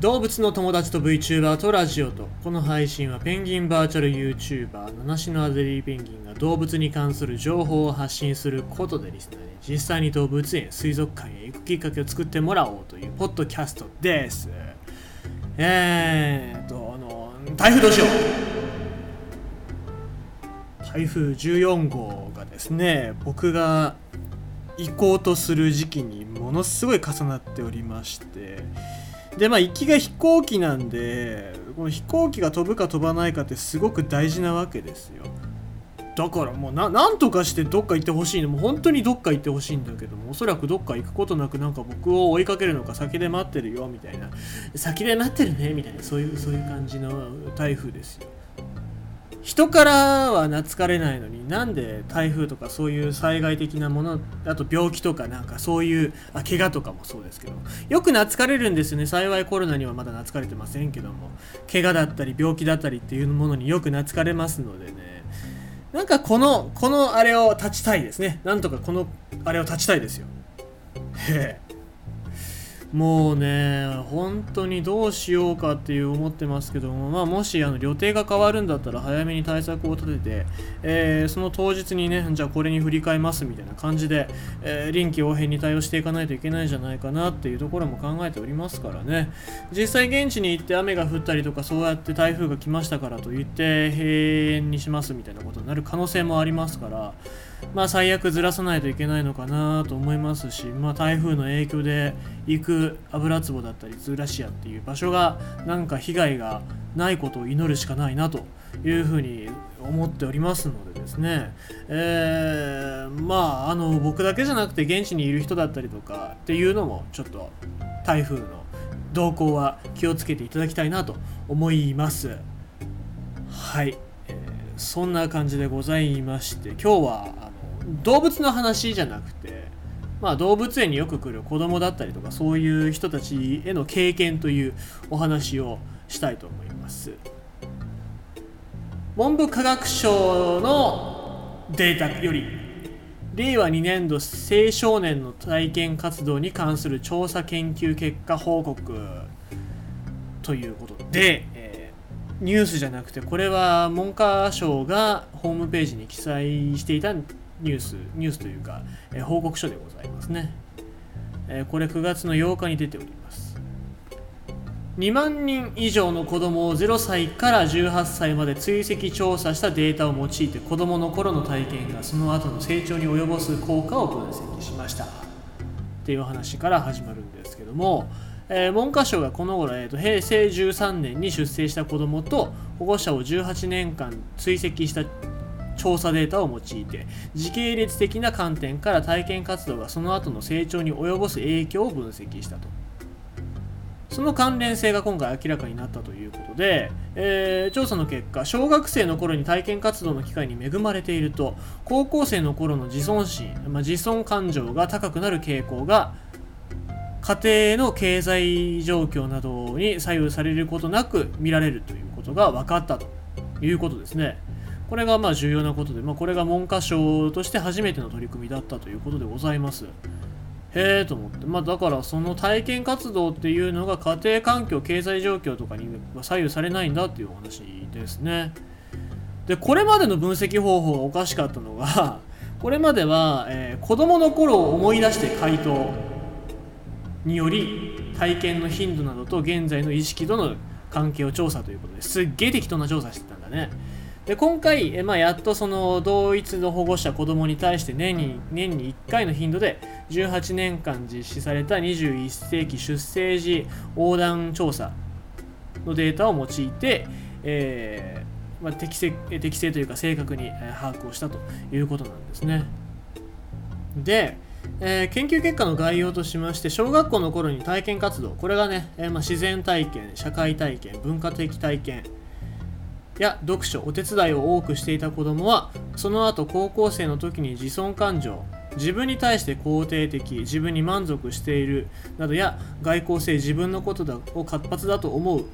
動物の友達と VTuber とラジオとこの配信はペンギンバーチャル YouTuber 七種のアデリーペンギンが動物に関する情報を発信することでリスナーに実際に動物園水族館へ行くきっかけを作ってもらおうというポッドキャストです。えーっとあの台風どうしよう台風14号がですね僕が行こうとする時期にものすごい重なっておりましてでまあ行きが飛行機なんでこの飛行機が飛ぶか飛ばないかってすごく大事なわけですよ。だからもうなんとかしてどっか行ってほしいの。もう本当にどっか行ってほしいんだけどもおそらくどっか行くことなくなんか僕を追いかけるのか先で待ってるよみたいな。先で待ってるねみたいなそういうそういう感じの台風ですよ。人からは懐かれないのになんで台風とかそういう災害的なものあと病気とかなんかそういうあ怪我とかもそうですけど。よく懐かれるんですよね。幸いコロナにはまだ懐かれてませんけども。怪我だったり病気だったりっていうものによく懐かれますのでね。なんかこのこのあれを立ちたいですね。なんとかこのあれを立ちたいですよ。へえ。もうね本当にどうしようかっていう思ってますけども、まあ、もしあの予定が変わるんだったら早めに対策を立てて、えー、その当日にねじゃあこれに振り替えますみたいな感じで、えー、臨機応変に対応していかないといけないんじゃないかなっていうところも考えておりますからね。実際現地に行って雨が降ったりとかそうやって台風が来ましたからといって閉園にしますみたいなことになる可能性もありますからまあ最悪ずらさないといけないのかなと思いますし、まあ、台風の影響で行く油壺だったりズーラシアっていう場所がなんか被害がないことを祈るしかないなというふうに思っておりますのでですね、えー、まああの僕だけじゃなくて現地にいる人だったりとかっていうのもちょっと台風の動向は気をつけていただきたいなと思います。はい、えー、そんな感じでございまして今日はあの動物の話じゃなくてまあ、動物園によく来る子供だったりとかそういう人たちへの経験というお話をしたいと思います。文部科学省のデータより令和2年度青少年の体験活動に関する調査研究結果報告ということで、えー、ニュースじゃなくてこれは文科省がホームページに記載していたニュースニュースというか、え、報告書でございますね、え、これ9月の8日に出ております。2万人以上の子供を0歳から18歳まで追跡調査したデータを用いて子供の頃の体験がその後の成長に及ぼす効果を分析しました。っていう話から始まるんですけども、えー、文科省がこの頃、えーと、平成13年に出生した子供と保護者を18年間追跡した調査データを用いて時系列的な観点から体験活動がその後の成長に及ぼす影響を分析したとその関連性が今回明らかになったということで、えー、調査の結果小学生の頃に体験活動の機会に恵まれていると高校生の頃の自尊心、まあ、自尊感情が高くなる傾向が家庭の経済状況などに左右されることなく見られるということが分かったということですね。これがまあ重要なことで、まあ、これが文科省として初めての取り組みだったということでございます。へえと思って、まあ、だからその体験活動っていうのが家庭環境経済状況とかに左右されないんだっていうお話ですね。でこれまでの分析方法がおかしかったのが これまでは、えー、子どもの頃を思い出して回答により体験の頻度などと現在の意識との関係を調査ということですっげえ適当な調査してたんだね。で今回、えまあ、やっとその同一の保護者子供に対して年に年に1回の頻度で18年間実施された21世紀出生時横断調査のデータを用いて、えー、まあ、適正適正というか正確に把握をしたということなんですね。で、えー、研究結果の概要としまして小学校の頃に体験活動これがね、えー、まあ、自然体験社会体験文化的体験や読書お手伝いを多くしていた子供はその後高校生の時に自尊感情自分に対して肯定的自分に満足しているなどや外交性自分のことだを活発だと思う。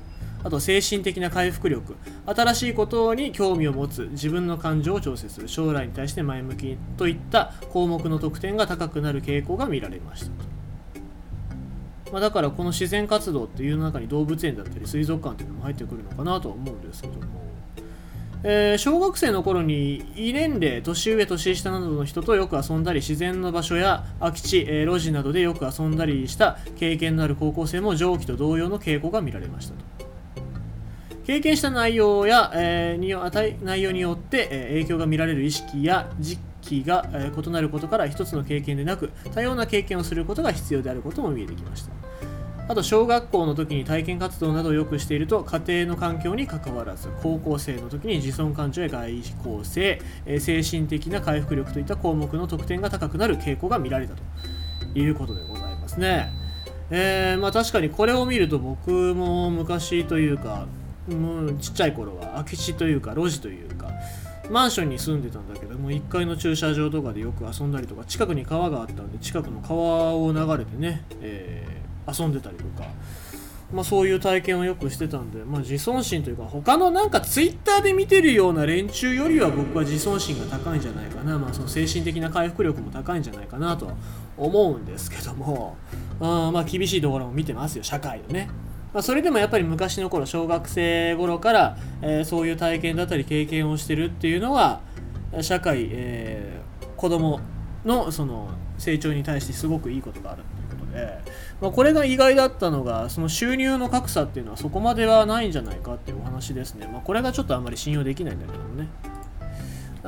あと精神的な回復力新しいことに興味を持つ自分の感情を調整する将来に対して前向きといった項目の得点が高くなる傾向が見られました。まあ、だからこの自然活動っていう中に動物園だったり水族館っていうのも入ってくるのかなとは思うんですけども、えー、小学生の頃に異年齢年上年下などの人とよく遊んだり自然の場所や空き地、えー、路地などでよく遊んだりした経験のある高校生も上記と同様の傾向が見られましたと。経験した内容や、えー、内容によって、え影響が見られる意識や時期が、え異なることから一つの経験でなく多様な経験をすることが必要であることも見えてきました。あと小学校の時に体験活動などをよくしていると家庭の環境にかかわらず高校生の時に自尊感情や外交性、え精神的な回復力といった項目の得点が高くなる傾向が見られたということでございますね。えー、まあ確かにこれを見ると僕も昔というかもうちっちゃい頃は空き地というか路地というかマンションに住んでたんだけども1階の駐車場とかでよく遊んだりとか近くに川があったんで近くの川を流れてね、えー、遊んでたりとか、まあ、そういう体験をよくしてたんで、まあ、自尊心というか他のなんかツイッターで見てるような連中よりは僕は自尊心が高いんじゃないかな、まあ、その精神的な回復力も高いんじゃないかなと思うんですけども。あまあ厳しいところも見てますよ。社会のね。まあ、それでもやっぱり昔の頃小学生頃から、えー、そういう体験だったり経験をしてるっていうのは社会、えー、子供のその成長に対してすごくいいことがあるということで、まあ、これが意外だったのがその収入の格差っていうのはそこまではないんじゃないかっていうお話ですね、まあ、これがちょっとあんまり信用できないんだけどもね。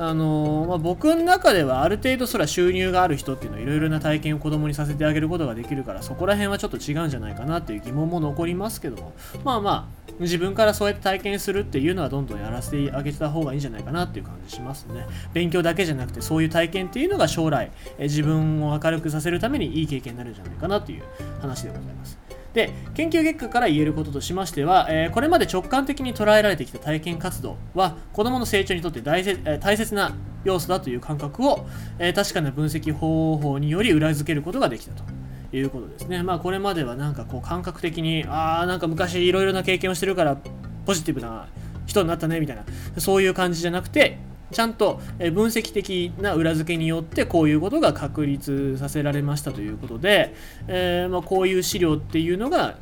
あのまあ、僕の中ではある程度そら収入がある人っていうのはいろいろな体験を子供にさせてあげることができるからそこら辺はちょっと違うんじゃないかなっていう疑問も残りますけどもまあまあ自分からそうやって体験するっていうのはどんどんやらせてあげた方がいいんじゃないかなっていう感じしますね勉強だけじゃなくてそういう体験っていうのが将来自分を明るくさせるためにいい経験になるんじゃないかなっていう話でございますで研究結果から言えることとしましては、えー、これまで直感的に捉えられてきた体験活動は子どもの成長にとって大切,、え、大切な要素だという感覚を、えー、確かな分析方法により裏付けることができたと。いうことですね。まあこれまではなんかこう感覚的に、ああ、なんか昔いろいろな経験をしてるからポジティブな人になったねみたいな、そういう感じじゃなくて、ちゃんと分析的な裏付けによってこういうことが確立させられましたということで、えー、まあ、こういう資料っていうのが、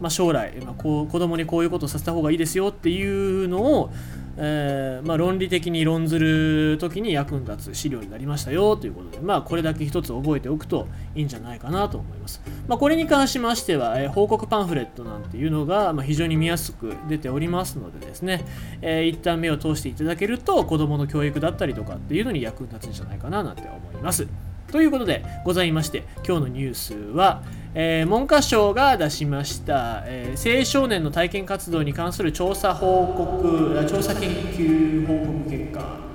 まあ、将来、まあ、こう子供にこういうことをさせた方がいいですよっていうのを、えー、まあ、論理的に論ずる時に役に立つ資料になりましたよということで、まあ、これだけ一つ覚えておくといいんじゃないかなと思います。まあ、これに関しましては、えー、報告パンフレットなんていうのが、ま非常に見やすく出ておりますのでですね、えー、一旦目を通していただけると子どもの教育だったりとかっていうのに役に立つんじゃないかななんて思います。ということでございまして今日のニュースは、えー、文科省が出しました、えー、青少年の体験活動に関する調査報告調査研究報告結果